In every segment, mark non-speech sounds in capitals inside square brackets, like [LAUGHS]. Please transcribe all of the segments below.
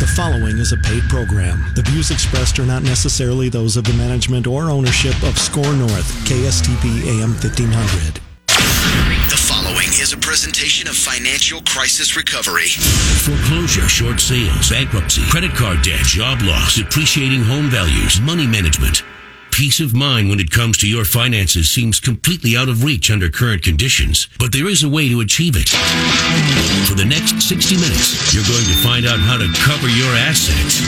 The following is a paid program. The views expressed are not necessarily those of the management or ownership of SKOR North, KSTP AM 1500. The following is a presentation of financial crisis recovery. Foreclosure, short sales, bankruptcy, credit card debt, job loss, depreciating home values, money management. Peace of mind when it comes to your finances seems completely out of reach under current conditions, but there is a way to achieve it. For the next 60 minutes, you're going to find out how to cover your assets.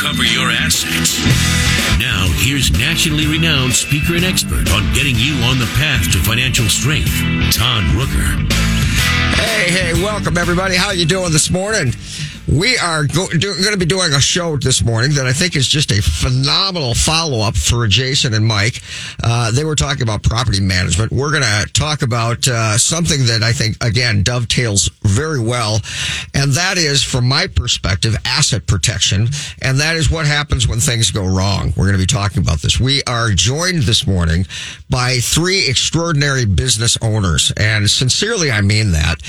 Cover your assets. Now, here's nationally renowned speaker and expert on getting you on the path to financial strength, Todd Rooker. Hey, hey, welcome everybody. How you doing this morning? We are going to be doing a show this morning that I think is just a phenomenal follow up for Jason and Mike. Uh, they were talking about property management. We're going to talk about uh, something that I think, again, dovetails very well. And that is, from my perspective, asset protection. And that is what happens when things go wrong. We're going to be talking about this. We are joined this morning by three extraordinary business owners. And sincerely, I mean that.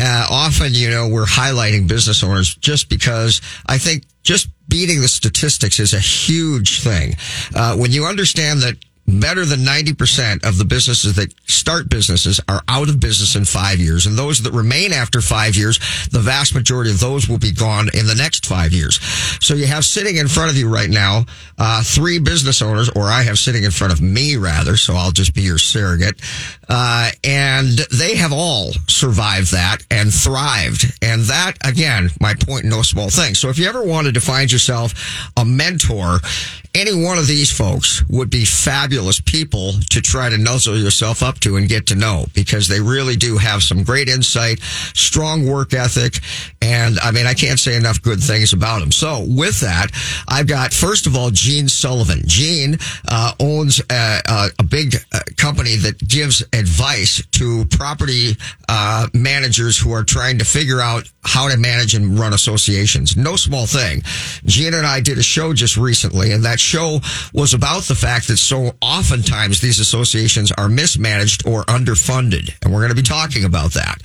Uh, often, you know, we're highlighting business owners just because I think just beating the statistics is a huge thing. Uh, when you understand that better than 90% of the businesses that start businesses are out of business in five years. And those that remain after five years, the vast majority of those will be gone in the next five years. So you have sitting in front of you right now, uh, three business owners, or I have sitting in front of me rather. So I'll just be your surrogate. Uh, and they have all survived that and thrived. And that, again, my point, no small thing. So if you ever wanted to find yourself a mentor, any one of these folks would be fabulous people to try to nuzzle yourself up to and get to know because they really do have some great insight, strong work ethic, and I mean, I can't say enough good things about them. So with that, I've got, first of all, Gene Sullivan. Gene uh, owns a, a, a big uh, company that gives advice to property uh, managers who are trying to figure out how to manage and run associations. No small thing. Gene and I did a show just recently, and that show was about the fact that so oftentimes these associations are mismanaged or underfunded, and we're going to be talking about that.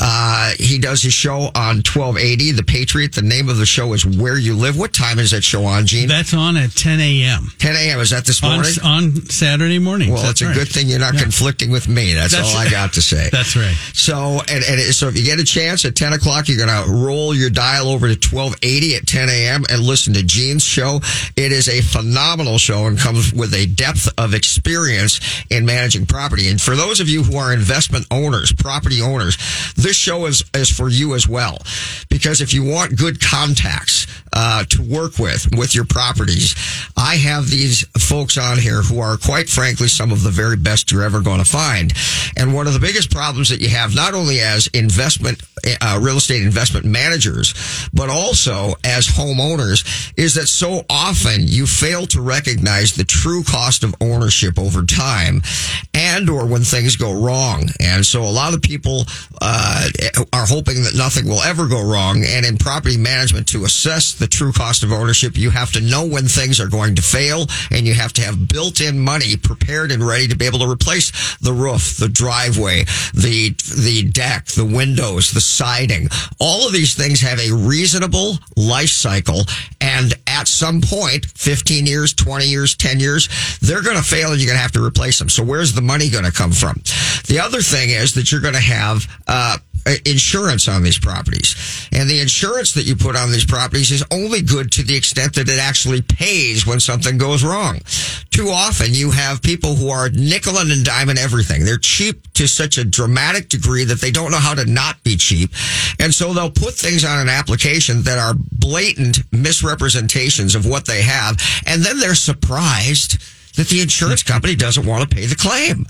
Uh, he does his show on 1280, The Patriot. The name of the show is Where You Live. What time is that show on, Gene? That's on at 10 a.m. 10 a.m. Is that this on, morning? on Saturday morning. well, it's a good thing you're not Yeah. conflicting with me. That's, That's- all I got to say. That's right. So, and, and so if you get a chance at 10 o'clock, you're going to roll your dial over to 1280 at 10 a.m. and listen to Gene's show. It is a phenomenal show and comes with a depth of experience in managing property. And for those of you who are investment owners, property owners, this show is, is for you as well. Because if you want good contacts, uh, to work with, with your properties, I have these folks on here who are quite frankly some of the very best you're ever going to find. And one of the biggest problems that you have, not only as investment, uh, real estate investment managers, but also as homeowners, is that so often you fail to recognize the true cost of ownership over time and or when things go wrong. And so a lot of people, uh, are hoping that nothing will ever go wrong. And in property management, to assess the true cost of ownership, you have to know when things are going to fail and you have to have built in money prepared and ready to be able to replace the roof, the driveway, the, the deck, the windows, the siding. All of these things have a reasonable life cycle. And at some point, 15 years, 20 years, 10 years, they're going to fail and you're going to have to replace them. So where's the money going to come from? The other thing is that you're going to have, uh, Uh, insurance on these properties. And the insurance that you put on these properties is only good to the extent that it actually pays when something goes wrong. Too often you have people who are nickel and diming everything. They're cheap to such a dramatic degree that they don't know how to not be cheap. And so they'll put things on an application that are blatant misrepresentations of what they have. And then they're surprised that the insurance company doesn't want to pay the claim.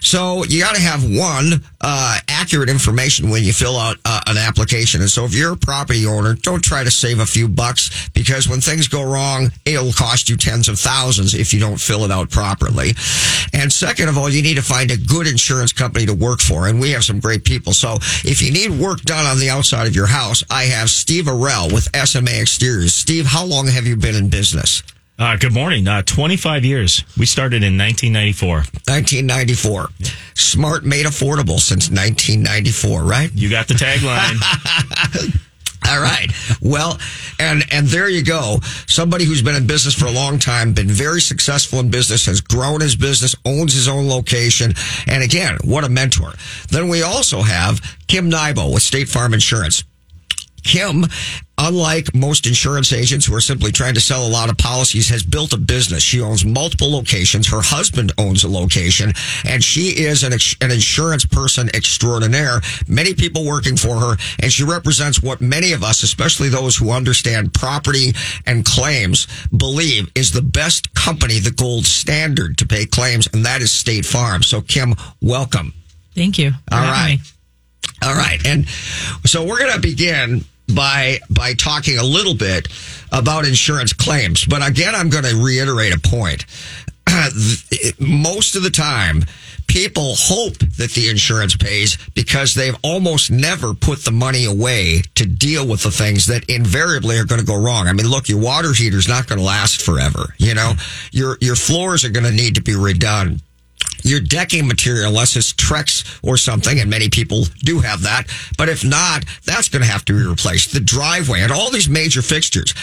So you got to have one uh, accurate information when you fill out uh, an application. And so if you're a property owner, don't try to save a few bucks because when things go wrong, it'll cost you tens of thousands if you don't fill it out properly. And second of all, you need to find a good insurance company to work for. And we have some great people. So if you need work done on the outside of your house, I have Steve Arell with SMA Exteriors. Steve, how long have you been in business? Uh, good morning. Uh, 25 years. We started in 1994. 1994. Smart made affordable since 1994, right? You got the tagline. [LAUGHS] All right. Well, and and there you go. Somebody who's been in business for a long time, been very successful in business, has grown his business, owns his own location, and again, what a mentor. Then we also have Kim Nybo with State Farm Insurance. Kim, unlike most insurance agents who are simply trying to sell a lot of policies, has built a business. She owns multiple locations. Her husband owns a location, and she is an, ex- an insurance person extraordinaire. Many people working for her, and she represents what many of us, especially those who understand property and claims, believe is the best company, the gold standard to pay claims, and that is State Farm. So, Kim, welcome. Thank you. All right. All right. And so we're going to begin by by talking a little bit about insurance claims. But again, I'm going to reiterate a point. [CLEARS THROAT] Most of the time, people hope that the insurance pays because they've almost never put the money away to deal with the things that invariably are going to go wrong. I mean, look, your water heater's not going to last forever. You know, your your floors are going to need to be redone your decking material, unless it's Trex or something, and many people do have that. But if not, that's going to have to be replaced. The driveway and all these major fixtures.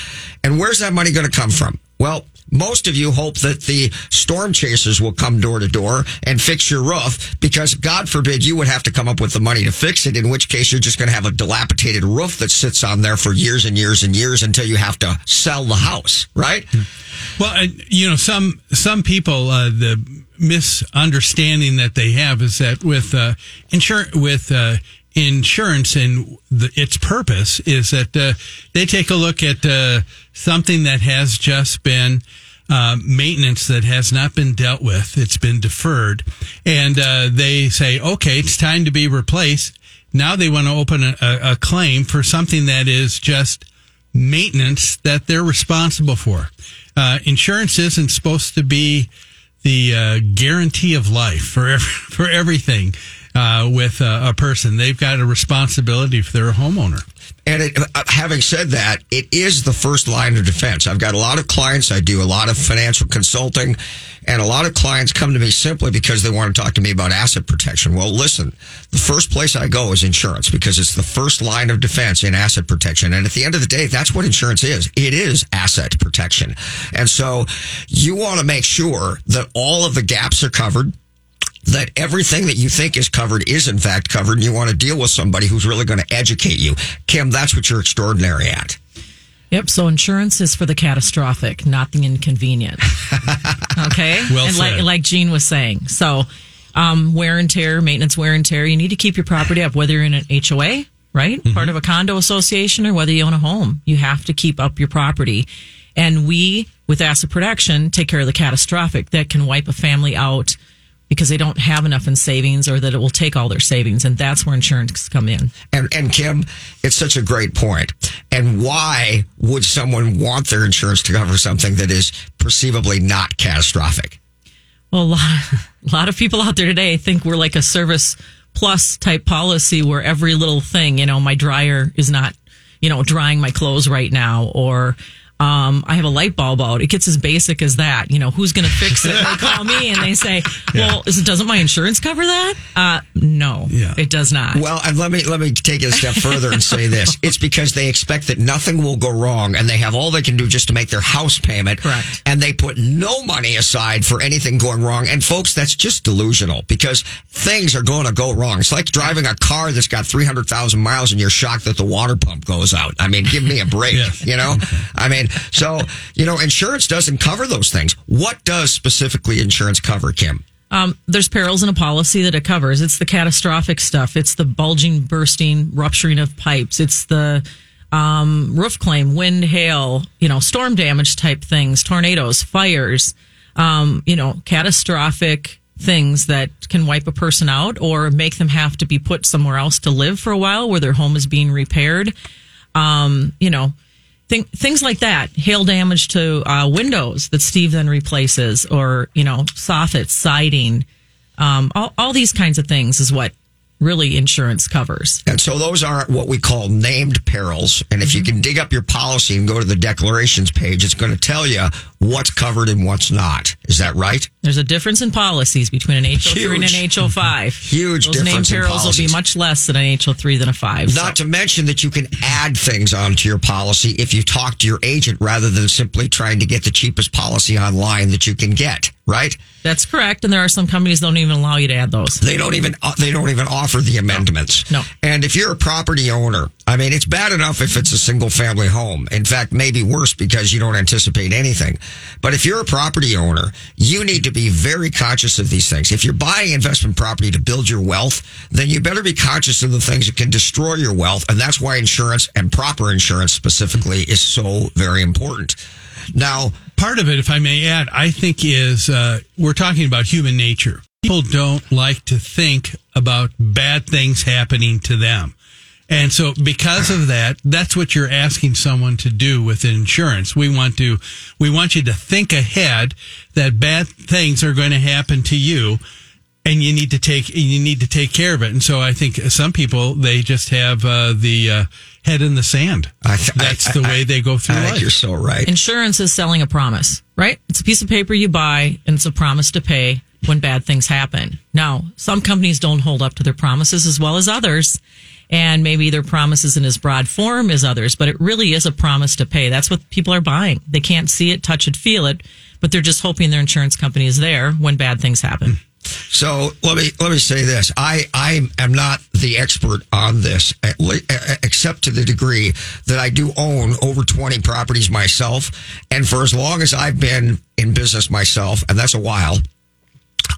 And where's that money going to come from? Well, most of you hope that the storm chasers will come door to door and fix your roof because God forbid you would have to come up with the money to fix it, in which case you're just going to have a dilapidated roof that sits on there for years and years and years until you have to sell the house, right? Well, uh, you know, some some people uh, the misunderstanding that they have is that with uh, insur- with uh, insurance and the, its purpose is that uh, they take a look at uh, something that has just been uh, maintenance that has not been dealt with. It's been deferred, and uh, they say, "Okay, it's time to be replaced." Now they want to open a, a, claim for something that is just maintenance that they're responsible for. Uh, insurance isn't supposed to be the uh, guarantee of life for every, [LAUGHS] for everything uh, with a, a person. They've got a responsibility if they're a homeowner. And it, uh, having said that, it is the first line of defense. I've got a lot of clients. I do a lot of financial consulting, and a lot of clients come to me simply because they want to talk to me about asset protection. Well, listen, the first place I go is insurance because it's the first line of defense in asset protection. And at the end of the day, that's what insurance is. It is asset protection. And so you want to make sure that all of the gaps are covered that everything that you think is covered is in fact covered and you want to deal with somebody who's really going to educate you. Kim, that's what you're extraordinary at. Yep. So insurance is for the catastrophic, not the inconvenient. [LAUGHS] Okay. Well and like said. like Gene was saying, so um, wear and tear, maintenance wear and tear. You need to keep your property up, whether you're in an HOA, right, Mm-hmm. part of a condo association, or whether you own a home. You have to keep up your property. And we, with asset protection, take care of the catastrophic that can wipe a family out because they don't have enough in savings, or that it will take all their savings, and that's where insurance come in. And, and Kim, it's such a great point. And why would someone want their insurance to cover something that is perceivably not catastrophic? Well, a lot, [LAUGHS] a lot of people out there today think we're like a service plus type policy where every little thing, you know, my dryer is not, you know, drying my clothes right now, or um, I have a light bulb out. It gets as basic as that. You know, who's going to fix it? They call me and they say, [LAUGHS] "Well, is, doesn't my insurance cover that?" Uh, no, Yeah. it does not. Well, and let me let me take it a step further and say this: [LAUGHS] it's because they expect that nothing will go wrong, and they have all they can do just to make their house payment. Correct. And they put no money aside for anything going wrong. And folks, that's just delusional because things are going to go wrong. It's like driving a car that's got three hundred thousand miles, and you're shocked that the water pump goes out. I mean, give me a break. [LAUGHS] Yes. You know, I mean, so you know, insurance doesn't cover those things. What does specifically insurance cover, Kim? Um, there's perils in a policy that it covers. It's the catastrophic stuff. It's the bulging, bursting, rupturing of pipes. It's the um, roof claim, wind, hail, you know, storm damage type things, tornadoes, fires, um, you know, catastrophic things that can wipe a person out or make them have to be put somewhere else to live for a while where their home is being repaired. Um, you know, Thing, things like that, hail damage to uh, windows that Steve then replaces, or you know, soffits, siding, um, all, all these kinds of things is what really insurance covers. And so those are what we call named perils. And if you can dig up your policy and go to the declarations page, it's going to tell you what's covered and what's not. Is that right? There's a difference in policies between an HO3 and an Huge. HO5. Huge Those difference in perils will be much less than an HO3 than a 5. Not to mention that you can add things onto your policy if you talk to your agent rather than simply trying to get the cheapest policy online that you can get, right? That's correct. And there are some companies that don't even allow you to add those. They don't even uh, they don't even offer the amendments. No. And if you're a property owner, I mean, it's bad enough if it's a single family home. In fact, maybe worse because you don't anticipate anything. But if you're a property owner, you need to be very conscious of these things. If you're buying investment property to build your wealth, then you better be conscious of the things that can destroy your wealth. And that's why insurance and proper insurance specifically is so very important. Now, part of it, if I may add, I think is uh, we're talking about human nature. People don't like to think about bad things happening to them. And so because of that, that's what you're asking someone to do with insurance. We want to, we want you to think ahead that bad things are going to happen to you and you need to take, you need to take care of it. And so I think some people, they just have uh, the uh, head in the sand. I that's I- the I- way they go through I think life. you're so right. Insurance is selling a promise, right? It's a piece of paper you buy and it's a promise to pay when bad things happen. Now, some companies don't hold up to their promises as well as others. And maybe their promise isn't as broad form as others, but it really is a promise to pay. That's what people are buying. They can't see it, touch it, feel it, but they're just hoping their insurance company is there when bad things happen. So let me let me say this: I I am not the expert on this, except to the degree that I do own over twenty properties myself, and for as long as I've been in business myself, and that's a while.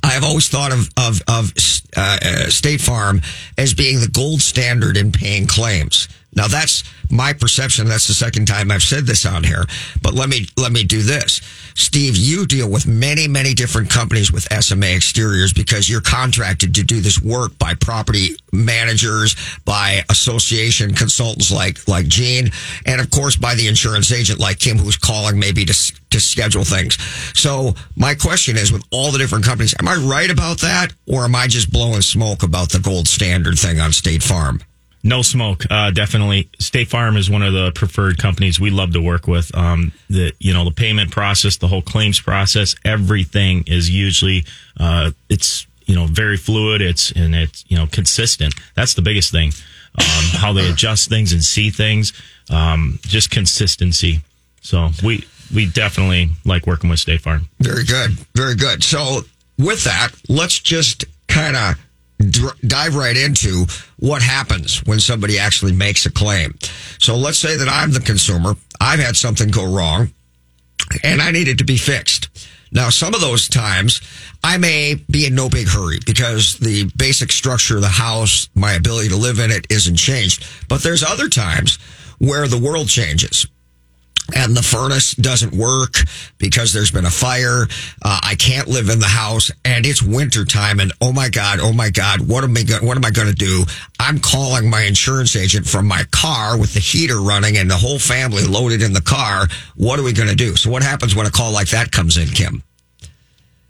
I have always thought of of of uh, uh, State Farm as being the gold standard in paying claims. Now that's my perception. That's the second time I've said this on here. But let me let me do this, Steve. You deal with many many different companies with SMA exteriors because you're contracted to do this work by property managers, by association consultants like like Gene, and of course by the insurance agent like Kim, who's calling maybe to to schedule things. So my question is, with all the different companies, am I right about that, or am I just blowing smoke about the gold standard thing on State Farm? No smoke. Uh, definitely. State Farm is one of the preferred companies we love to work with. Um, the, you know, the payment process, the whole claims process, everything is usually, uh, it's, you know, very fluid. It's, and it's, you know, consistent. That's the biggest thing. Um, how they adjust things and see things. Um, just consistency. So we, we definitely like working with State Farm. Very good. Very good. So with that, let's just kind of dr- dive right into what happens when somebody actually makes a claim. So let's say that I'm the consumer. I've had something go wrong and I need it to be fixed. Now, some of those times I may be in no big hurry because the basic structure of the house, my ability to live in it isn't changed. But there's other times where the world changes and the furnace doesn't work because there's been a fire. Uh, I can't live in the house and it's winter time. And oh my God, oh my God, what am I go- what am I going to do? I'm calling my insurance agent from my car with the heater running and the whole family loaded in the car. What are we going to do? So what happens when a call like that comes in, Kim?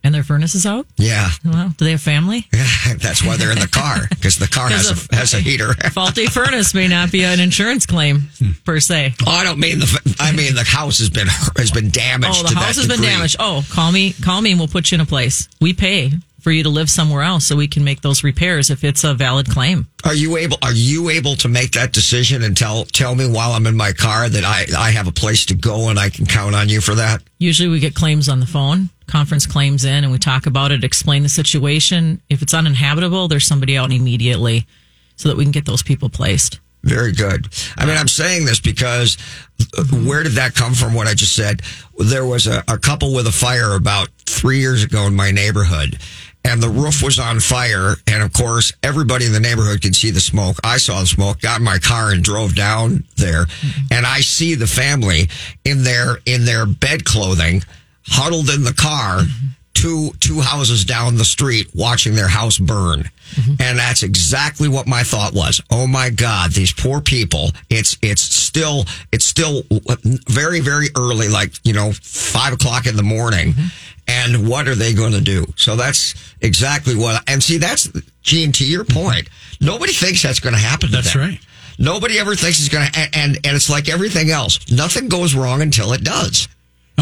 And their furnace is out? Yeah, Well, do they have family? that's why they're in the car because the car has a, has a heater. [LAUGHS] Faulty furnace may not be an insurance claim per se. Oh, I don't mean the. I mean the house has been has been damaged. Oh, the house has been damaged. Oh, call me, call me, and we'll put you in a place. We pay for you to live somewhere else, so we can make those repairs if it's a valid claim. Are you able? Are you able to make that decision and tell tell me while I'm in my car that I I have a place to go and I can count on you for that? Usually, we get claims on the phone, conference claims in, and we talk about it, explain the situation. If it's uninhabitable, there's somebody out immediately, so that we can get those people placed. Very good. I mean, I'm saying this because uh, where did that come from? What I just said. There was a, a couple with a fire about three years ago in my neighborhood. And the roof was on fire. And of course, everybody in the neighborhood could see the smoke. I saw the smoke, got in my car and drove down there. And I see the family in their, in their bed clothing, huddled in the car, two, two houses down the street watching their house burn. And that's exactly what my thought was. Oh my God, these poor people. It's, it's still, it's still very, very early, like, you know, five o'clock in the morning. And what are they going to do? So that's exactly what, and see, that's, Gene, to your point, nobody thinks that's going to happen to That's them. right. Nobody ever thinks it's going to, and, and it's like everything else. Nothing goes wrong until it does.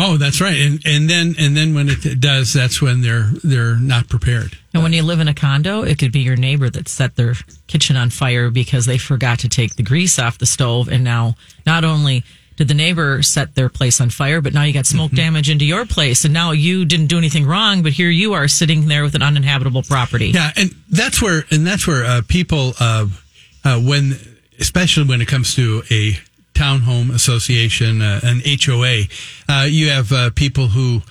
Oh, that's right. And and then and then when it does, that's when they're they're not prepared. And when you live in a condo, it could be your neighbor that set their kitchen on fire because they forgot to take the grease off the stove. And now, not only did the neighbor set their place on fire, but now you got smoke Mm-hmm. damage into your place. And now you didn't do anything wrong, but here you are sitting there with an uninhabitable property. Yeah, and that's where and that's where uh, people uh, uh, when especially when it comes to a townhome association, uh, an HOA, uh, you have uh, people who.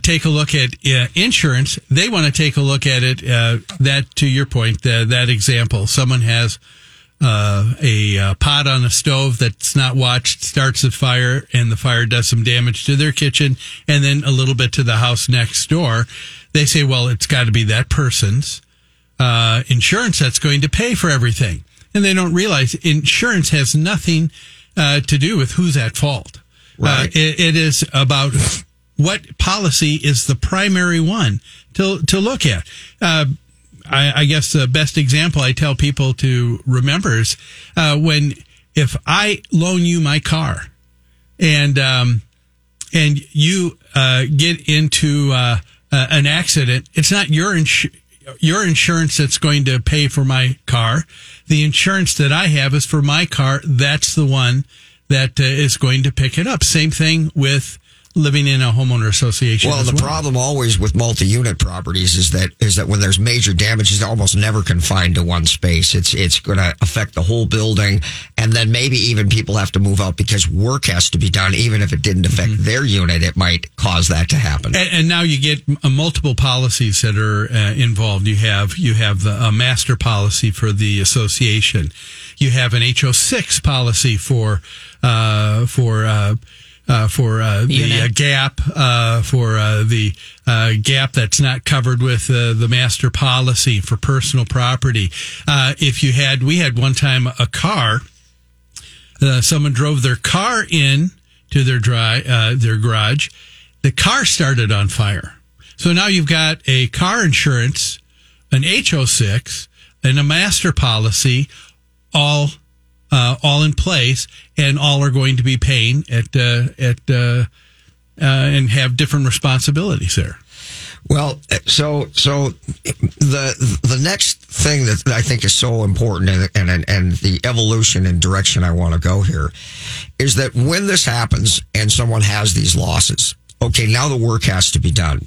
Take a look at insurance. They want to take a look at it. That, to your point, that example, someone has uh, a uh, pot on a stove that's not watched, starts a fire, and the fire does some damage to their kitchen, and then a little bit to the house next door. They say, well, it's got to be that person's uh, insurance that's going to pay for everything. And they don't realize insurance has nothing uh, to do with who's at fault. Right. Uh, it, it is about what policy is the primary one to to look at. Uh, I, I guess the best example I tell people to remember is uh, when if I loan you my car and um, and you uh, get into uh, uh, an accident, it's not your insu- your insurance that's going to pay for my car. The insurance that I have is for my car. That's the one that uh, is going to pick it up. Same thing with living in a homeowner association. Well, the problem always with multi-unit properties is that is that when there's major damage, it's almost never confined to one space. It's it's going to affect the whole building, and then maybe even people have to move out because work has to be done. Even if it didn't affect their unit, it might cause that to happen. And, and now you get uh, multiple policies that are uh, involved. You have you have the, a master policy for the association. You have an HO6 policy for uh, for uh, uh, for uh, the uh, gap uh, for uh, the uh, gap that's not covered with uh, the master policy for personal property. Uh, if you had, we had one time a car uh, someone drove their car in to their dry uh, their garage. The car started on fire. So now you've got a car insurance, an HO6, and a master policy, all uh, all in place, and all are going to be paying at uh, at uh, uh, and have different responsibilities there. Well, so so the the next thing that I think is so important and and and the evolution and direction I want to go here is that when this happens and someone has these losses, okay, now the work has to be done.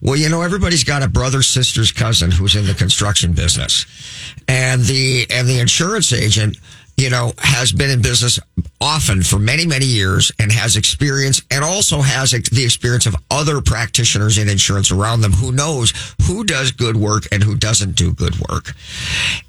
Well, you know, everybody's got a brother, sister's cousin who's in the construction business. And the and the insurance agent, you know, has been in business often for many, many years and has experience and also has the experience of other practitioners in insurance around them who knows who does good work and who doesn't do good work.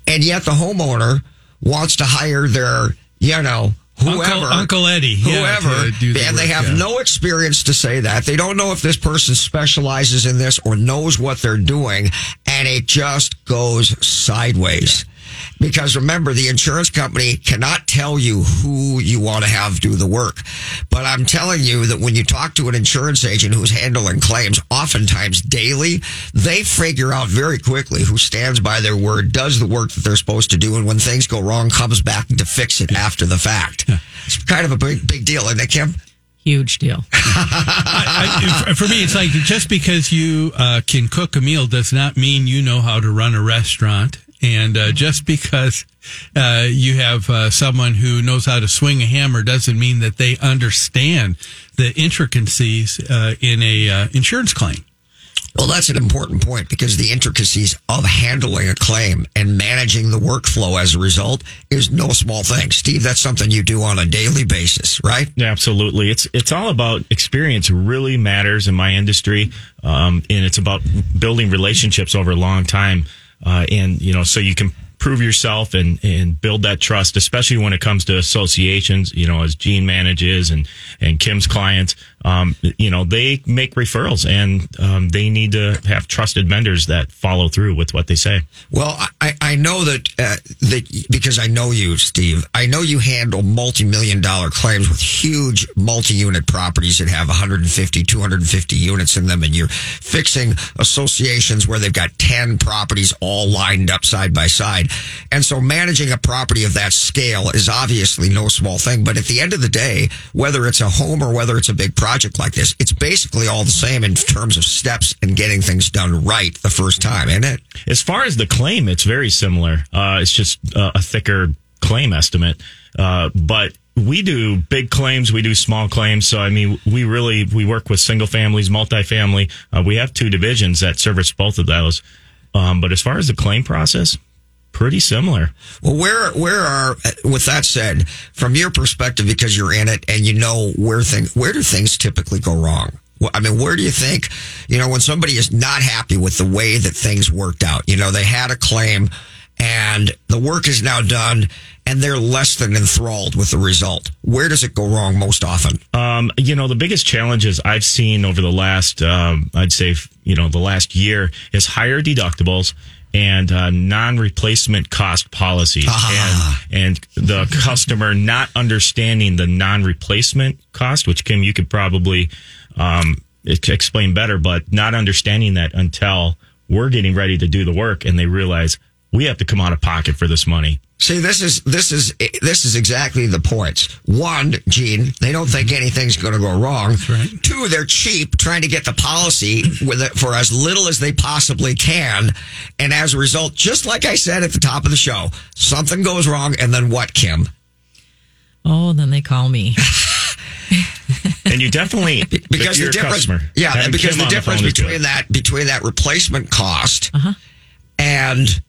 And yet the homeowner wants to hire their, you know, whoever Uncle, Uncle Eddie, whoever, do the and they have yeah. no experience to say that. They don't know if this person specializes in this or knows what they're doing, and it just goes sideways. Because remember, the insurance company cannot tell you who you want to have do the work. But I'm telling you that when you talk to an insurance agent who's handling claims, oftentimes daily, they figure out very quickly who stands by their word, does the work that they're supposed to do, and when things go wrong, comes back to fix it after the fact. It's kind of a big, big deal, isn't it, Kim? Huge deal. [LAUGHS] I, I- for me, it's like just because you uh, can cook a meal does not mean you know how to run a restaurant. And uh, just because uh, you have uh, someone who knows how to swing a hammer doesn't mean that they understand the intricacies uh, in a uh, insurance claim. Well, that's an important point because the intricacies of handling a claim and managing the workflow as a result is no small thing. Steve, that's something you do on a daily basis, right? Yeah, absolutely. It's it's all about experience. Really matters in my industry, um, and it's about building relationships over a long time. Uh, and you know, so you can prove yourself and and build that trust, especially when it comes to associations. You know, as Gene manages and and Kim's clients, um, you know, they make referrals and um, they need to have trusted vendors that follow through with what they say. Well, I, I know that, uh, that because I know you, Steve, I know you handle multi-million dollar claims with huge multi-unit properties that have 150, 250 units in them. And you're fixing associations where they've got 10 properties all lined up side by side. And so managing a property of that scale is obviously no small thing. But at the end of the day, whether it's a home or whether it's a big property, project like this, it's basically all the same in terms of steps and getting things done right the first time, isn't it? As far as the claim, it's very similar. Uh, it's just uh, a thicker claim estimate. Uh, but we do big claims, we do small claims. So, I mean, we really, we work with single families, multifamily. Uh, we have two divisions that service both of those. Um, but as far as the claim process, pretty similar. Well, where where are with that said, from your perspective, because you're in it and you know where things where do things typically go wrong? I mean, where do you think, you know, when somebody is not happy with the way that things worked out, you know, they had a claim and the work is now done and they're less than enthralled with the result. Where does it go wrong most often? Um, you know, the biggest challenges I've seen over the last, um, I'd say, you know, the last year is higher deductibles and uh, non-replacement cost policies Ah. and, and the customer not understanding the non-replacement cost, which Kim, you could probably um, explain better, but not understanding that until we're getting ready to do the work and they realize we have to come out of pocket for this money. See, this is this is this is exactly the points. One, Gene, they don't think anything's going to go wrong. right. Two, they're cheap, trying to get the policy with it for as little as they possibly can, and as a result, just like I said at the top of the show, something goes wrong, and then what, Kim? Oh, then they call me. [LAUGHS] And you definitely, [LAUGHS] Because if the you're a difference, customer, yeah, having because Kim the difference phone is good. between that between that replacement cost uh-huh. and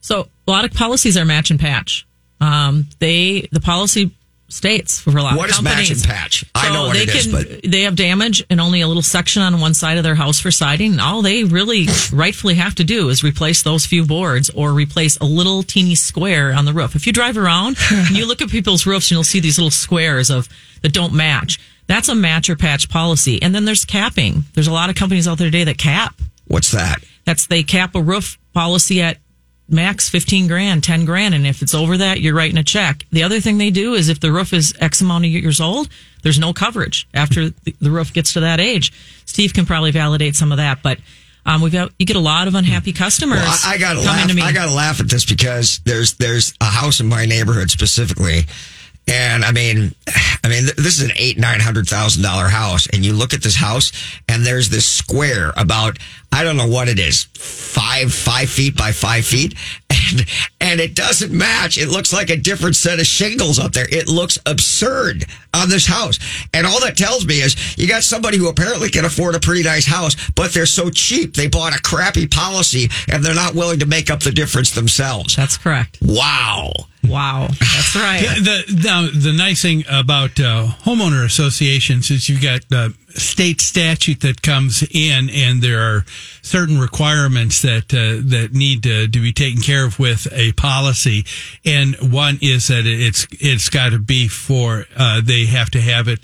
So a lot of policies are match and patch. Um, they the policy states for a lot What of is match and patch? I know what they it is, can, but- they have damage and only a little section on one side of their house for siding. All they really [LAUGHS] rightfully have to do is replace those few boards or replace a little teeny square on the roof. If you drive around and [LAUGHS] you look at people's roofs, and you'll see these little squares of that don't match. That's a match or patch policy. And then there's capping. There's a lot of companies out there today that cap. what's that? That's they cap a roof policy at max 15 grand, 10 grand. And if it's over that, you're writing a check. The other thing they do is if the roof is X amount of years old, there's no coverage after the, roof gets to that age. Steve can probably validate some of that, but um, we've got, you get a lot of unhappy customers Well, I, I gotta laugh. me. I gotta laugh at this because there's there's a house in my neighborhood specifically, and I mean, [SIGHS] I mean, this is an eight nine hundred thousand dollar house, and you look at this house, and there's this square about I don't know what it is, five five feet by five feet, [LAUGHS] and and it doesn't match. It looks like a different set of shingles up there. It looks absurd on this house, and all that tells me is you got somebody who apparently can afford a pretty nice house, but they're so cheap they bought a crappy policy, and they're not willing to make up the difference themselves. That's correct. Wow. Wow. That's [SIGHS] right. The, the now the nice thing about uh, homeowner associations is you've got uh, state statute that comes in, and there are certain requirements that uh, that need to, to be taken care of with a policy. And one is that it's it's got to be for uh, they have to have it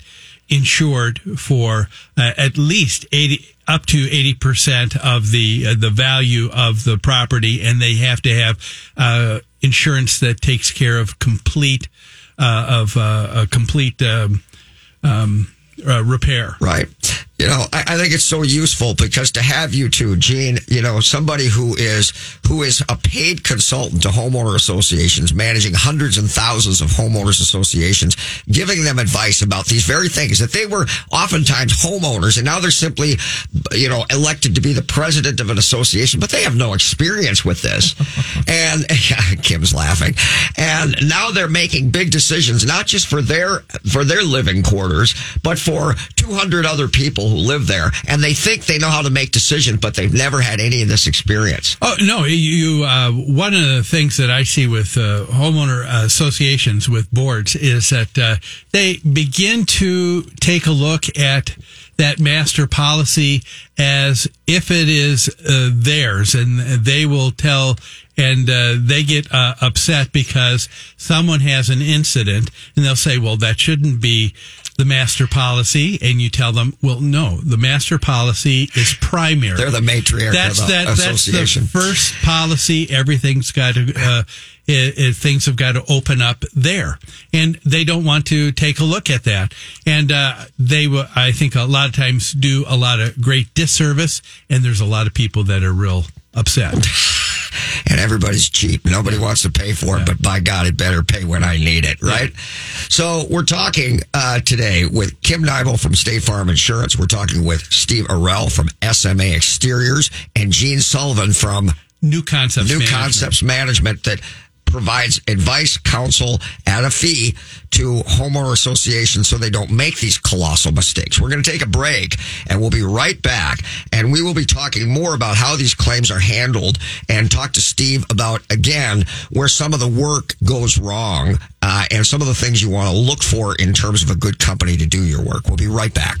insured for uh, at least 80 up to 80% of the uh, the value of the property and they have to have uh, insurance that takes care of complete uh, of uh, a complete um, um, uh, repair Right. You know, I, I think it's so useful because to have you two, Gene, you know, somebody who is who is a paid consultant to homeowner associations, managing hundreds and thousands of homeowners associations, giving them advice about these very things that they were oftentimes homeowners and now they're simply, you know, elected to be the president of an association, but they have no experience with this. [LAUGHS] and [LAUGHS] Kim's laughing. And now they're making big decisions, not just for their for their living quarters, but for 200 other people who live there. And they think they know how to make decisions, but they've never had any of this experience. Oh no! You uh, one of the things that I see with uh, homeowner associations with boards is that uh, they begin to take a look at that master policy as if it is uh, theirs, and they will tell. And uh, they get uh, upset because someone has an incident, and they'll say, "Well, that shouldn't be the master policy." And you tell them, "Well, no, the master policy is primary." They're the matriarch that's of the that, That's the first policy. Everything's got to, uh, it, it, things have got to open up there, and they don't want to take a look at that. And uh, they, will, I think, a lot of times do a lot of great disservice, and there's a lot of people that are real upset. And everybody's cheap. Nobody wants to pay for it, but by God, it better pay when I need it, right? So we're talking uh, today with Kim Nybo from State Farm Insurance. We're talking with Steve Arell from SMA Exteriors and Gene Sullivan from New concepts. New management. Concepts Management that provides advice, counsel at a fee to homeowner associations so they don't make these colossal mistakes. We're going to take a break and we'll be right back. And we will be talking more about how these claims are handled and talk to Steve about, again, where some of the work goes wrong uh, and some of the things you want to look for in terms of a good company to do your work. We'll be right back.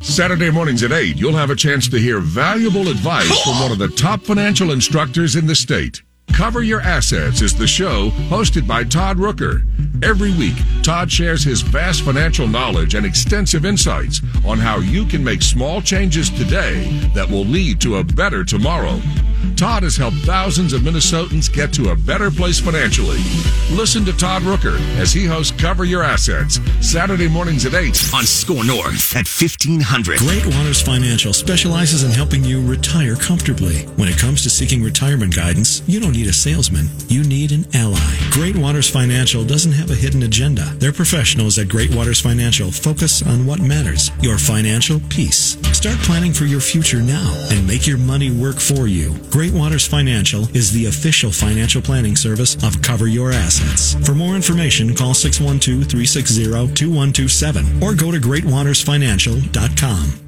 Saturday mornings at 8, you'll have a chance to hear valuable advice from one of the top financial instructors in the state. Cover Your Assets is the show hosted by Todd Rooker. Every week, Todd shares his vast financial knowledge and extensive insights on how you can make small changes today that will lead to a better tomorrow. Todd has helped thousands of Minnesotans get to a better place financially. Listen to Todd Rooker as he hosts Cover Your Assets, Saturday mornings at 8. On SKOR North at 1500. Great Waters Financial specializes in helping you retire comfortably. When it comes to seeking retirement guidance, you don't need a salesman, you need an ally. Great Waters Financial doesn't have a hidden agenda. Their professionals at Great Waters Financial focus on what matters your financial peace. Start planning for your future now and make your money work for you. Great Waters Financial is the official financial planning service of Cover Your Assets. For more information, call 612 360 2127 or go to greatwatersfinancial.com.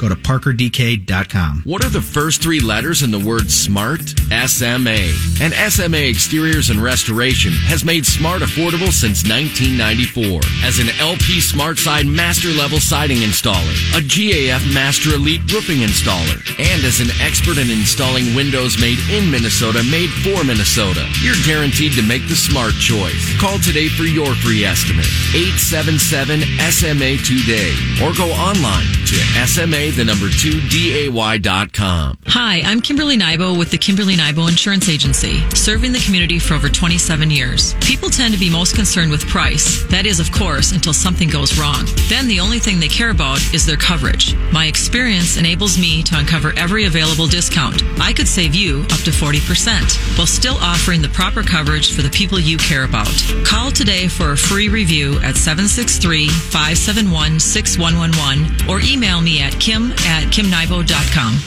Go to parkerdk.com. What are the first three letters in the word smart? SMA. And SMA Exteriors and Restoration has made smart affordable since 1994. As an LP SmartSide Master Level Siding Installer, a GAF Master Elite Roofing Installer, and as an expert in installing windows made in Minnesota, made for Minnesota, you're guaranteed to make the smart choice. Call today for your free estimate. 877 SMA today or go online to SMA the number 2 DAY.com. Hi, I'm Kimberly Nybo with the Kimberly Nybo Insurance Agency, serving the community for over 27 years. People tend to be most concerned with price. That is, of course, until something goes wrong. Then the only thing they care about is their coverage. My experience enables me to uncover every available discount. I could save you up to 40% while still offering the proper coverage for the people you care about. Call today for a free review at 763 571 6111 or email me at kim at kimnybo.com.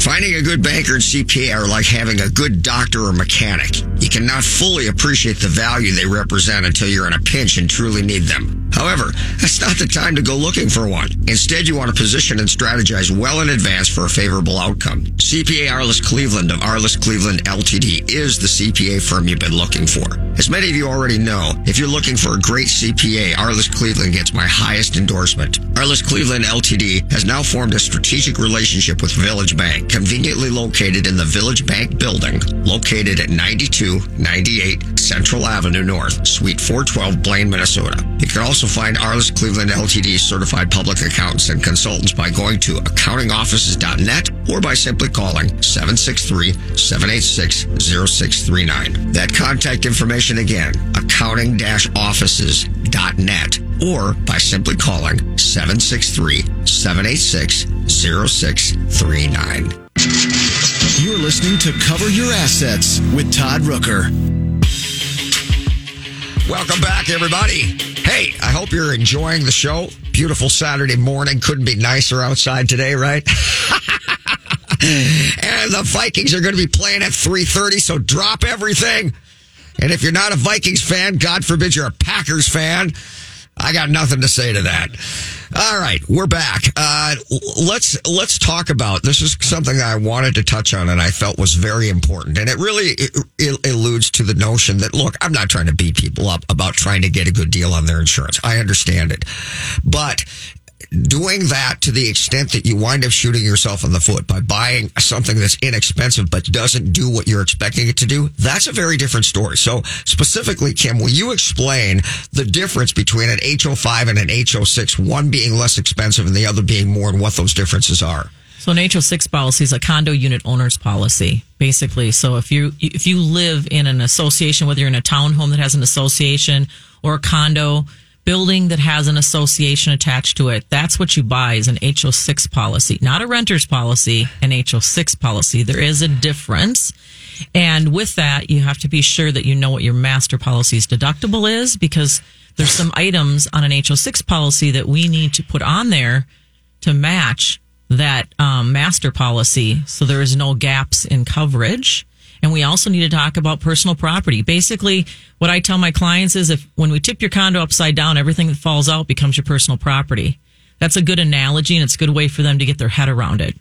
Finding a good banker and CPA are like having a good doctor or mechanic. You cannot fully appreciate the value they represent until you're in a pinch and truly need them. However, that's not the time to go looking for one. Instead, you want to position and strategize well in advance for a favorable outcome. CPA Arliss Cleveland of Arliss Cleveland LTD is the CPA firm you've been looking for. As many of you already know, if you're looking for a great CPA, Arliss Cleveland gets my highest endorsement. Arliss Cleveland LTD has now formed a strategic relationship with Village Bank, conveniently located in the Village Bank building, located at 9298 Central Avenue North, Suite 412, Blaine, Minnesota. You can also find Arliss Cleveland LTD certified public accountants and consultants by going to accountingoffices.net or by simply calling 763-786-0639. That contact information again, accounting-offices.net or by simply calling 763-786-0639. You're listening to Cover Your Assets with Todd Rooker. Welcome back, everybody. Hey, I hope you're enjoying the show. Beautiful Saturday morning. Couldn't be nicer outside today, right? [LAUGHS] and the Vikings are going to be playing at 3.30, so drop everything. And if you're not a Vikings fan, God forbid you're a Packers fan, I got nothing to say to that. All right, we're back. Uh, let's let's talk about this. Is something I wanted to touch on, and I felt was very important, and it really it, alludes to the notion that look, I'm not trying to beat people up about trying to get a good deal on their insurance. I understand it, but doing that to the extent that you wind up shooting yourself in the foot by buying something that's inexpensive but doesn't do what you're expecting it to do, that's a very different story. So specifically, Kim, will you explain the difference between an HO5 and an HO6, one being less expensive and the other being more and what those differences are? So an HO6 policy is a condo unit owner's policy, basically. So if you if you live in an association, whether you're in a townhome that has an association or a condo building that has an association attached to it, that's what you buy is an HO6 policy, not a renter's policy, an HO6 policy. There is a difference. And with that, you have to be sure that you know what your master policy's deductible is because there's some items on an HO6 policy that we need to put on there to match that um, master policy so there is no gaps in coverage. And we also need to talk about personal property. Basically, what I tell my clients is if when we tip your condo upside down, everything that falls out becomes your personal property. That's a good analogy and it's a good way for them to get their head around it.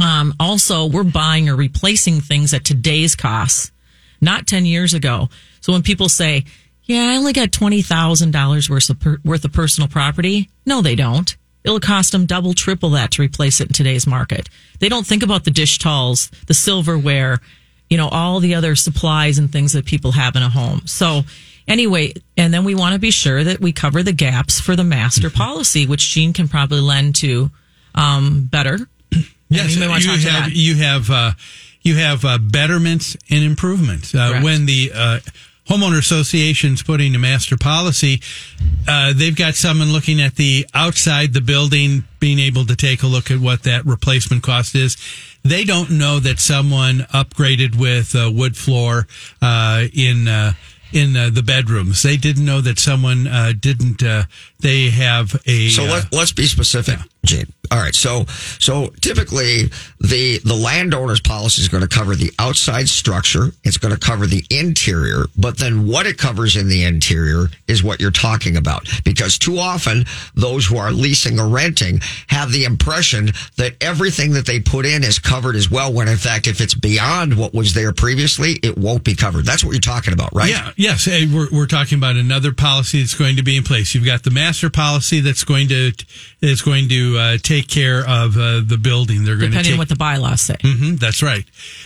Um, also, we're buying or replacing things at today's costs, not 10 years ago. So when people say, yeah, I only got $20,000 worth of, worth of personal property. No, they don't. It'll cost them double, triple that to replace it in today's market. They don't think about the dish towels, the silverware, you know, all the other supplies and things that people have in a home. So anyway, and then we want to be sure that we cover the gaps for the master policy, which Gene can probably lend to um, better. Yes, you to you have you have uh, you have uh, betterments and improvements. Uh, when the uh, homeowner association's putting a master policy, uh, they've got someone looking at the outside the building, being able to take a look at what that replacement cost is. They don't know that someone upgraded with uh, wood floor uh, in. Uh, in uh, the bedrooms, they didn't know that someone uh, didn't. Uh, they have a. So uh, let, let's be specific, Gene. All right. So so typically the the landowner's policy is going to cover the outside structure. It's going to cover the interior, but then what it covers in the interior is what you're talking about. Because too often those who are leasing or renting have the impression that everything that they put in is covered as well. When in fact, if it's beyond what was there previously, it won't be covered. That's what you're talking about, right? Yeah, yes. Hey, we're, we're talking about another policy that's going to be in place. You've got the master policy that's going to is going to uh, take care of uh, the building. They're going to Depending take. on what the bylaws say. Mhm, that's right.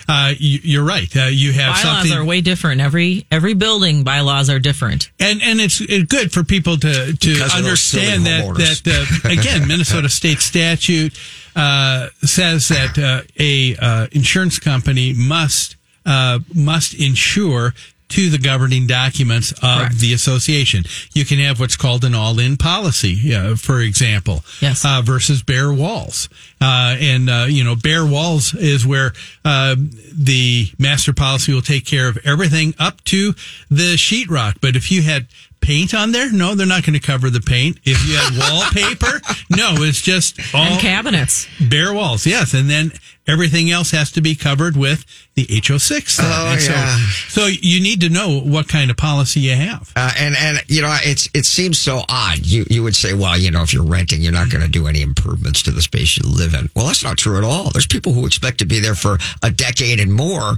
Uh, you, you're right. Uh, you have bylaws something, are way different. Every every building bylaws are different. and and it's, it's good for people to to Because of those silly understand that homeowners. that uh, again, Minnesota state statute uh, says that uh, a uh, insurance company must uh, must insure to the governing documents of Correct. the association. You can have what's called an all-in policy, uh, for example, Yes. uh, versus bare walls. Uh, and, uh, you know, bare walls is where, uh, the master policy will take care of everything up to the sheetrock. But if you had paint on there, no, they're not going to cover the paint. If you had wallpaper, [LAUGHS] no, it's just all And cabinets. bare walls. Yes. And then everything else has to be covered with the HO6. Oh, And so, yeah. so you need to know what kind of policy you have. Uh, and and you know it's it seems so odd. You you would say, well, you know, if you're renting, you're not going to do any improvements to the space you live in. Well, that's not true at all. There's people who expect to be there for a decade and more,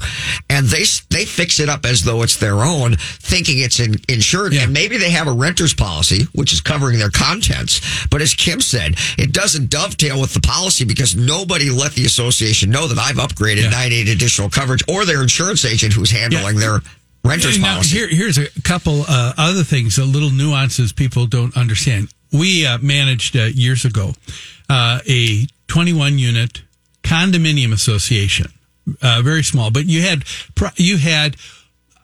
and they they fix it up as though it's their own, thinking it's in, insured. And maybe they have a renter's policy which is covering their contents. But as Kim said, it doesn't dovetail with the policy because nobody let the association know that I've upgraded 98 additional coverage, or their insurance agent who's handling their renter's now, policy. Here, here's a couple uh, other things, a little nuances people don't understand. We uh, managed uh, years ago uh, a 21 unit condominium association, uh, very small, but you had you had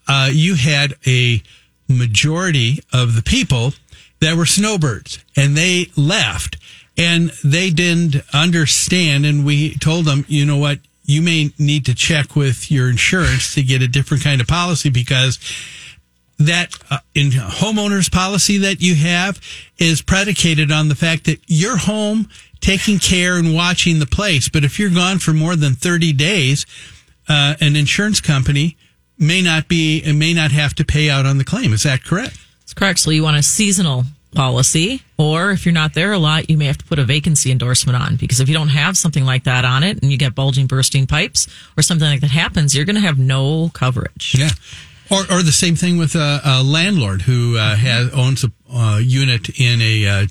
uh, you had a majority of the people that were snowbirds, and they left, and they didn't understand, and we told them, you know what, you may need to check with your insurance to get a different kind of policy because that uh, in homeowners policy that you have is predicated on the fact that you're home taking care and watching the place. But if you're gone for more than 30 days, uh, an insurance company may not be, and may not have to pay out on the claim. Is that correct? It's correct. So you want a seasonal policy, or if you're not there a lot, you may have to put a vacancy endorsement on because if you don't have something like that on it and you get bulging, bursting pipes or something like that happens, you're going to have no coverage. Yeah. Or, or the same thing with a, a landlord who uh, has owns a uh, unit in a uh,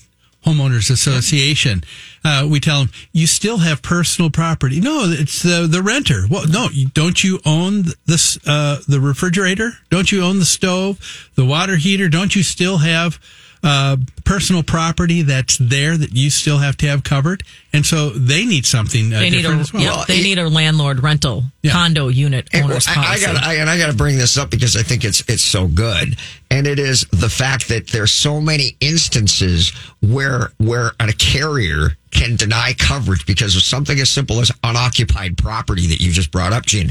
homeowners association. Uh, we tell them you still have personal property. No, it's the the renter. Well, no, don't you own this uh, the refrigerator? Don't you own the stove, the water heater? Don't you still have uh, personal property that's there that you still have to have covered? And so they need something uh, They need different a as well. yep, they need a landlord rental Yeah. condo unit Hey, well, owner's I, I policy. got I, and I got to bring this up because I think it's it's so good, and it is the fact that there's so many instances where where a carrier can deny coverage because of something as simple as unoccupied property that you just brought up, Gene.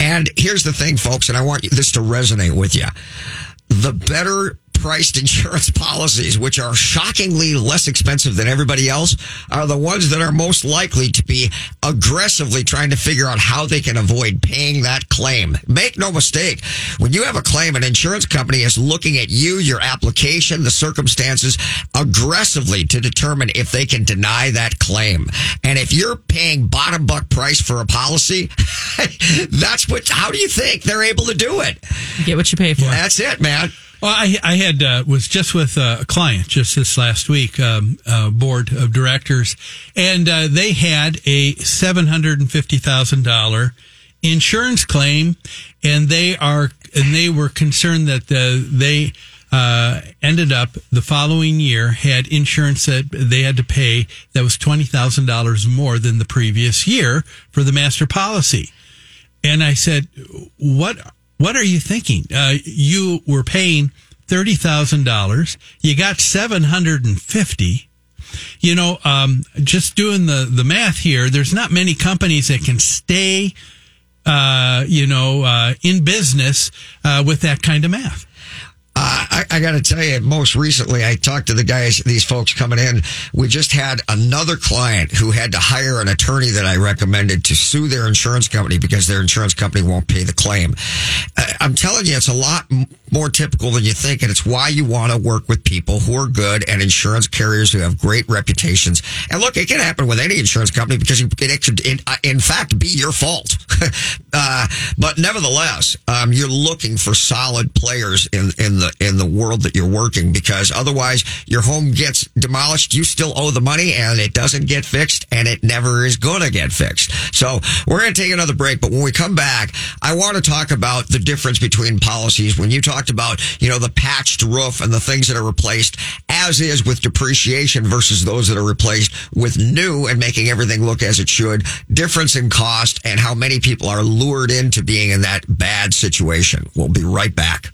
And here's the thing, folks, and I want this to resonate with you: the better priced insurance policies, which are shockingly less expensive than everybody else, are the ones that are most likely to be aggressively trying to figure out how they can avoid paying that claim. Make no mistake, when you have a claim, an insurance company is looking at you, your application, the circumstances aggressively to determine if they can deny that claim. And if you're paying bottom buck price for a policy, [LAUGHS] that's what, how do you think they're able to do it? Get what you pay for. That's it, man. Well, I, I had uh, was just with uh, a client just this last week, um, uh, board of directors, and uh, they had a seven hundred and fifty thousand dollar insurance claim, and they are and they were concerned that the, they uh, ended up the following year had insurance that they had to pay that was twenty thousand dollars more than the previous year for the master policy. And I said, "What? What are you thinking? Uh, you were paying thirty thousand dollars. You got seven hundred and fifty. You know, um, just doing the the math here. There's not many companies that can stay, uh, you know, uh, in business uh, with that kind of math. Uh, I, I got to tell you, most recently, I talked to the guys, these folks coming in. We just had another client who had to hire an attorney that I recommended to sue their insurance company because their insurance company won't pay the claim. I, I'm telling you, it's a lot more typical than you think, and it's why you want to work with people who are good and insurance carriers who have great reputations. And look, it can happen with any insurance company because it, it could, in, uh, in fact, be your fault. [LAUGHS] uh, but nevertheless, um, you're looking for solid players in in the in the world that you're working because otherwise your home gets demolished. You still owe the money, and it doesn't get fixed, and it never is going to get fixed. So we're going to take another break, but when we come back, I want to talk about the difference between policies. When you talked about you know the patched roof and the things that are replaced, as is with depreciation versus those that are replaced with new and making everything look as it should. Difference in cost and how many people are lured into being in that bad situation. We'll be right back.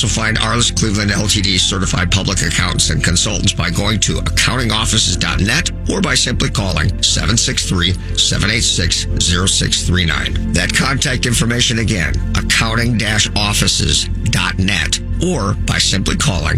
find Arliss Cleveland LTD certified public accountants and consultants by going to accountingoffices.net or by simply calling 763-786-0639. That contact information again, accounting-offices.net or by simply calling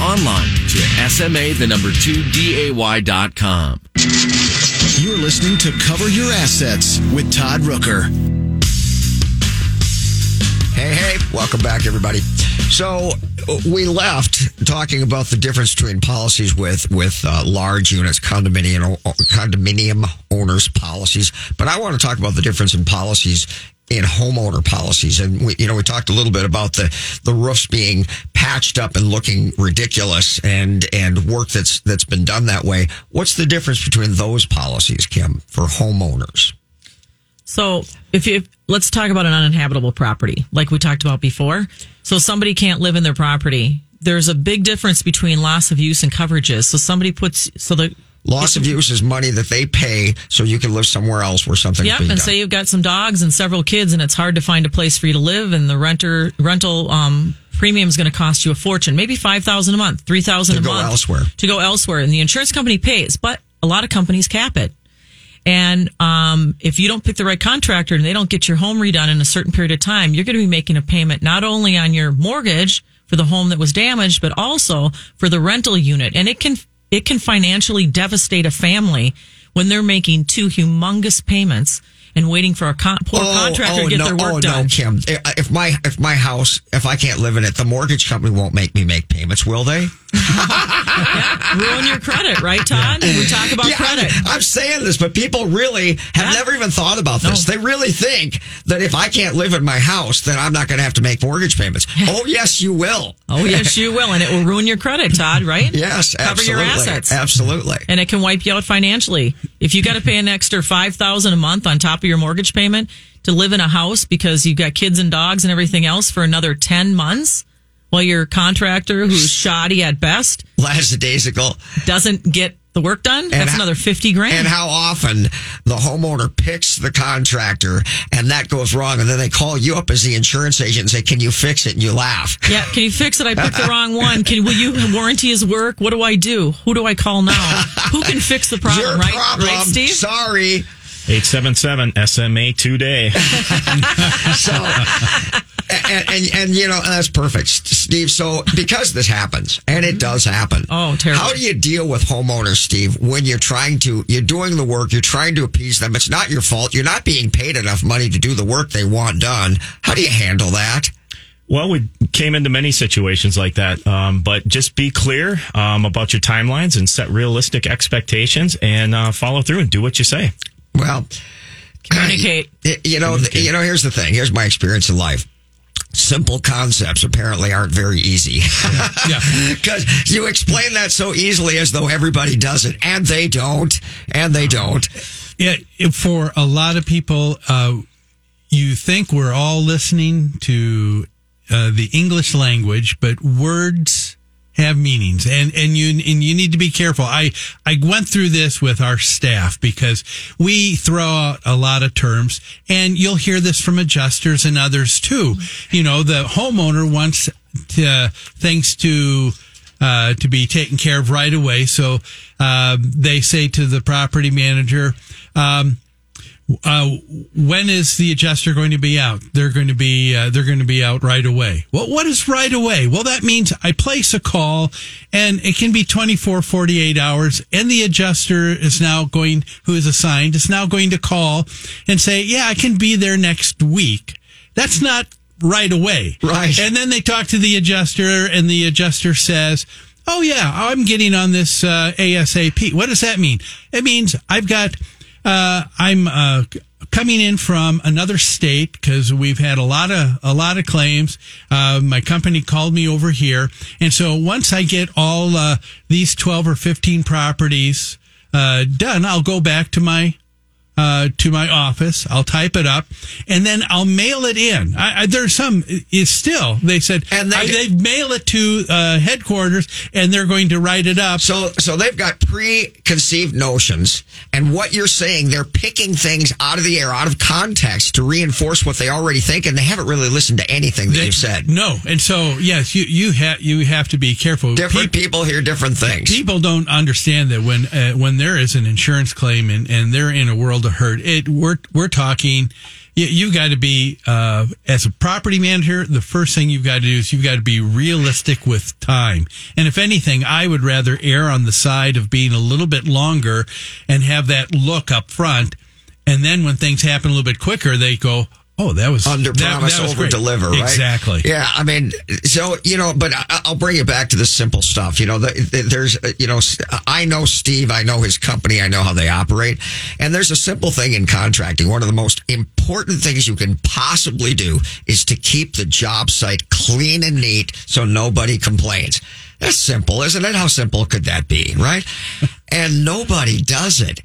online to SMA the number 2 DAY.com. You're listening to Cover Your Assets with Todd Rooker. Hey, hey, welcome back, everybody. So uh, we left talking about the difference between policies with with uh, large units, condominium condominium owners policies, but I want to talk about the difference in policies in homeowner policies. And we, you know, we talked a little bit about the, the roofs being patched up and looking ridiculous and, and work that's, that's been done that way. What's the difference between those policies, Kim, for homeowners? So if you let's talk about an uninhabitable property, like we talked about before. So somebody can't live in their property. There's a big difference between loss of use and coverages. So somebody puts so the Loss of use is money that they pay so you can live somewhere else where something's Yep, and done. say you've got some dogs and several kids, and it's hard to find a place for you to live, and the renter rental um, premium is going to cost you a fortune, maybe five thousand a month, three thousand To a go month elsewhere. to go elsewhere, and the insurance company pays, but a lot of companies cap it. And um, if you don't pick the right contractor and they don't get your home redone in a certain period of time, you're going to be making a payment not only on your mortgage for the home that was damaged, but also for the rental unit. And it can it can financially devastate a family when they're making two humongous payments and waiting for a con- poor oh, contractor to oh, get no, their work oh, done. no, Kim. If my if my house, if I can't live in it, the mortgage company won't make me make payments, will they? [LAUGHS] Ruin your credit, right, Todd? We talk about Yeah, I'm- credit. I'm, saying this, but people really have Yeah. never even thought about this. No. They really think that if I can't live in my house, then I'm not going to have to make mortgage payments. oh, yes, you will. Oh yes, you will, and it will ruin your credit, Todd. Right? [LAUGHS] Yes, Cover absolutely. your assets. Absolutely. and it can wipe you out financially. If you got to pay an extra five thousand a month on top of your mortgage payment to live in a house because you've got kids and dogs and everything else for another ten months, while your contractor, who's shoddy at best, Lackadaisical. doesn't get the work done, that's ho- another fifty grand. And how often the homeowner picks the contractor and that goes wrong, and then they call you up as the insurance agent and say, "Can you fix it?" And you laugh. yeah, can you fix it? I picked the wrong one. Can will you warranty his work? What do I do? Who do I call now? Who can fix the [LAUGHS] problem? Your right, problem. right, Steve. Sorry. 877 SMA today. [LAUGHS] So, and, and, and, you know, that's perfect, Steve. So, because this happens, and it does happen. Oh, terrible. How do you deal with homeowners, Steve, when you're trying to, you're doing the work, you're trying to appease them. It's not your fault. You're not being paid enough money to do the work they want done. How do you handle that? Well, we came into many situations like that, um, but just be clear um, about your timelines and set realistic expectations and uh, follow through and do what you say. Well, Communicate. [CLEARS THROAT] you know, th- you know, here's the thing. Here's my experience in life. Simple concepts apparently aren't very easy. Yeah. [LAUGHS] Because you explain that so easily as though everybody does it, and they don't, and they don't. Yeah, for a lot of people, uh, you think we're all listening to uh, the English language, but words have meanings, and and you and you need to be careful. I I went through this with our staff because we throw out a lot of terms, and you'll hear this from adjusters and others too. You know, the homeowner wants to, things to uh, to be taken care of right away. So uh, they say to the property manager, um, uh, "When is the adjuster going to be out? They're going to be uh, they're going to be out right away." Well, what is right away? Well, that means I place a call, and it can be 24, 48 hours, and the adjuster is now going, who is assigned, is now going to call and say, "Yeah, I can be there next week." That's not right away. Right. And then they talk to the adjuster, and the adjuster says, Oh, yeah, I'm getting on this uh, ASAP. What does that mean? It means I've got, uh, I'm uh, coming in from another state because we've had a lot of a lot of claims. Uh, my company called me over here, and so once I get all uh, these twelve or fifteen properties uh, done, I'll go back to my uh, to my office. I'll type it up and then I'll mail it in. I, I, there's some is still they said And they- I, they mail it to uh, headquarters and they're going to write it up. So, so they've got preconceived notions, and what you're saying, they're picking things out of the air, out of context, to reinforce what they already think, and they haven't really listened to anything that They- you've said. No, and so yes, you you have you have to be careful. Different Peop- people hear different things. People don't understand that when uh, when there is an insurance claim and, and they're in a world of hurt, it we're we're talking. You, you've got to be uh, as a property manager. The first thing you've got to do is you've got to be realistic with time. And if anything, I would rather err on the side of being a little bit longer and have that look up front. And then when things happen a little bit quicker, they go, Oh, that was under promise, that over deliver, right? Exactly. Yeah, I mean, so you know, but I, I'll bring it back to the simple stuff. You know, the, the- there's, uh, you know, I know Steve, I know his company, I know how they operate, and there's a simple thing in contracting. One of the most important things you can possibly do is to keep the job site clean and neat, so nobody complains. That's simple, isn't it? How simple could that be, right? [LAUGHS] and nobody does it.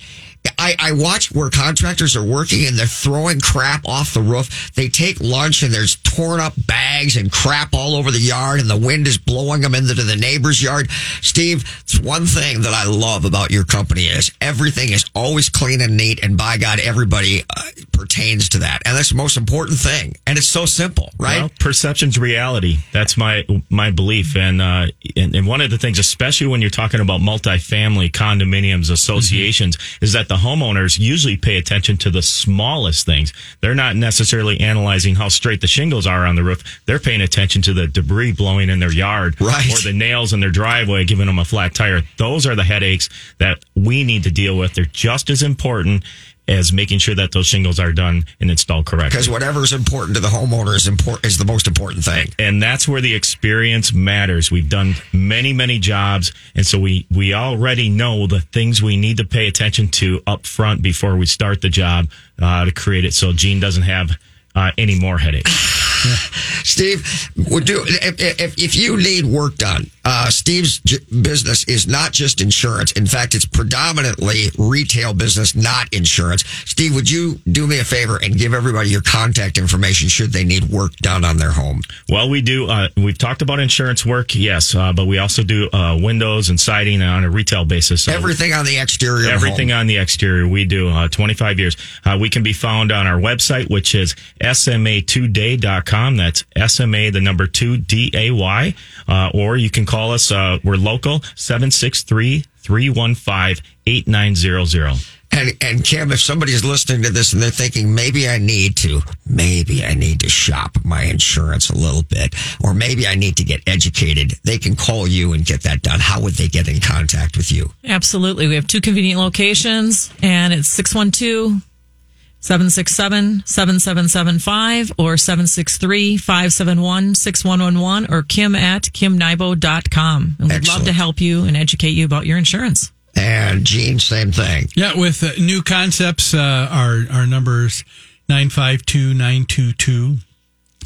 I, I watch where contractors are working and they're throwing crap off the roof. They take lunch and there's torn up bags and crap all over the yard and the wind is blowing them into the neighbor's yard. Steve, it's one thing that I love about your company is everything is always clean and neat and by God, everybody uh, pertains to that. And that's the most important thing. And it's so simple, right? Well, perception's reality. That's my my belief, and, uh, and and one of the things, especially when you're talking about multifamily condominiums associations, is that the homeowners usually pay attention to the smallest things. They're not necessarily analyzing how straight the shingles are on the roof. They're paying attention to the debris blowing in their yard, Right. or the nails in their driveway giving them a flat tire. Those are the headaches that we need to deal with. They're just as important as making sure that those shingles are done and installed correctly. Because whatever is important to the homeowner is important is the most important thing. and that's where the experience matters. We've done many, many jobs, and so we we already know the things we need to pay attention to up front before we start the job uh, to create it, so Gene doesn't have uh, any more headaches. [LAUGHS] Steve, would do if, if, if you need work done. Uh, Steve's j- business is not just insurance. In fact, it's predominantly retail business, not insurance. Steve, would you do me a favor and give everybody your contact information should they need work done on their home? Well, we do. Uh, we've talked about insurance work, yes, uh, but we also do uh, windows and siding on a retail basis. So Everything on the exterior. Everything on the exterior, we do. Uh, 25 years. Uh, we can be found on our website, which is sma2day.com. That's SMA, the number two, D A Y. Uh, or you can call us. Uh, we're local, 763 315 8900. And and Kim, if somebody's listening to this and they're thinking maybe I need to, maybe I need to shop my insurance a little bit, or maybe I need to get educated, they can call you and get that done. How would they get in contact with you? Absolutely. We have two convenient locations, and it's 612 767 7775 or 763 571 6111 or kim at kimnybo.com. And we'd love to help you and educate you about your insurance. And Gene, same thing. Yeah, with uh, new concepts, uh, our our numbers 952-922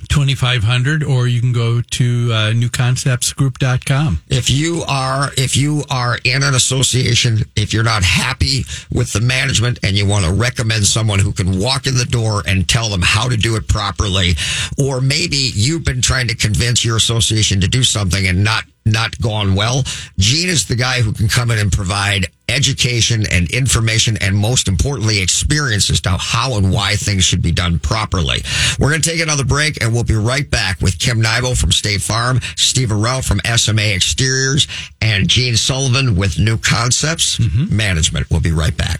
2500 or you can go to uh, newconceptsgroup.com. If you are if you are in an association, if you're not happy with the management and you want to recommend someone who can walk in the door and tell them how to do it properly, or maybe you've been trying to convince your association to do something and not not gone well, Gene is the guy who can come in and provide education and information and most importantly experience as to how and why things should be done properly. We're going to take another break and we'll be right back with Kim Nybo from State Farm, Steve Arell from SMA Exteriors, and Gene Sullivan with New Concepts mm-hmm. Management. We'll be right back.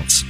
else.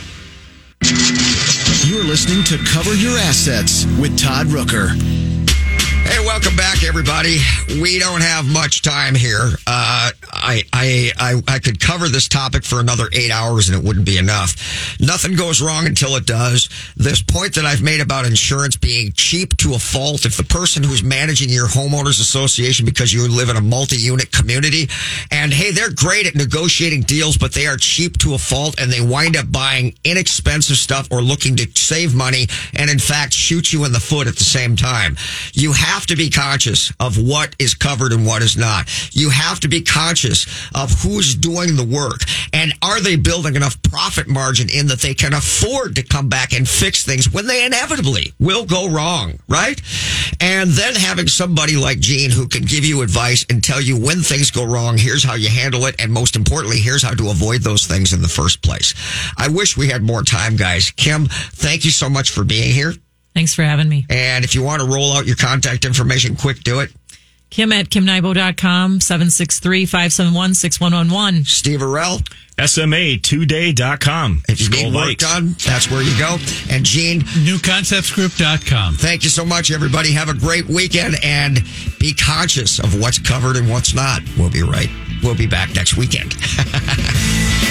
You're listening to Cover Your Assets with Todd Rooker. Hey, welcome back, everybody. We don't have much time here. Uh, I, I, I, I could cover this topic for another eight hours and it wouldn't be enough. Nothing goes wrong until it does. This point that I've made about insurance being cheap to a fault. If the person who's managing your homeowners association because you live in a multi-unit community and hey, they're great at negotiating deals, but they are cheap to a fault and they wind up buying inexpensive stuff or looking to save money and in fact shoot you in the foot at the same time. You have to be conscious of what is covered and what is not. You have to be conscious of who's doing the work and are they building enough profit margin in that they can afford to come back and fix things when they inevitably will go wrong, right? And then having somebody like Gene who can give you advice and tell you when things go wrong, here's how you handle it, and most importantly, here's how to avoid those things in the first place. I wish we had more time, guys. Kim, thank you so much for being here. Thanks for having me. And if you want to roll out your contact information, quick, do it. Kim at kimnybo.com, 763-571-6111. Steve Arell. SMA2day.com. If you Skull need work done, that's where you go. And Gene, Newconceptsgroup.com. thank you so much, everybody. Have a great weekend and be conscious of what's covered and what's not. We'll be right. We'll be back next weekend. [LAUGHS]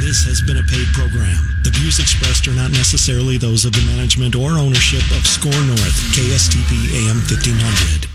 This has been a paid program. The views expressed are not necessarily those of the management or ownership of SKOR North, KSTP AM 1500.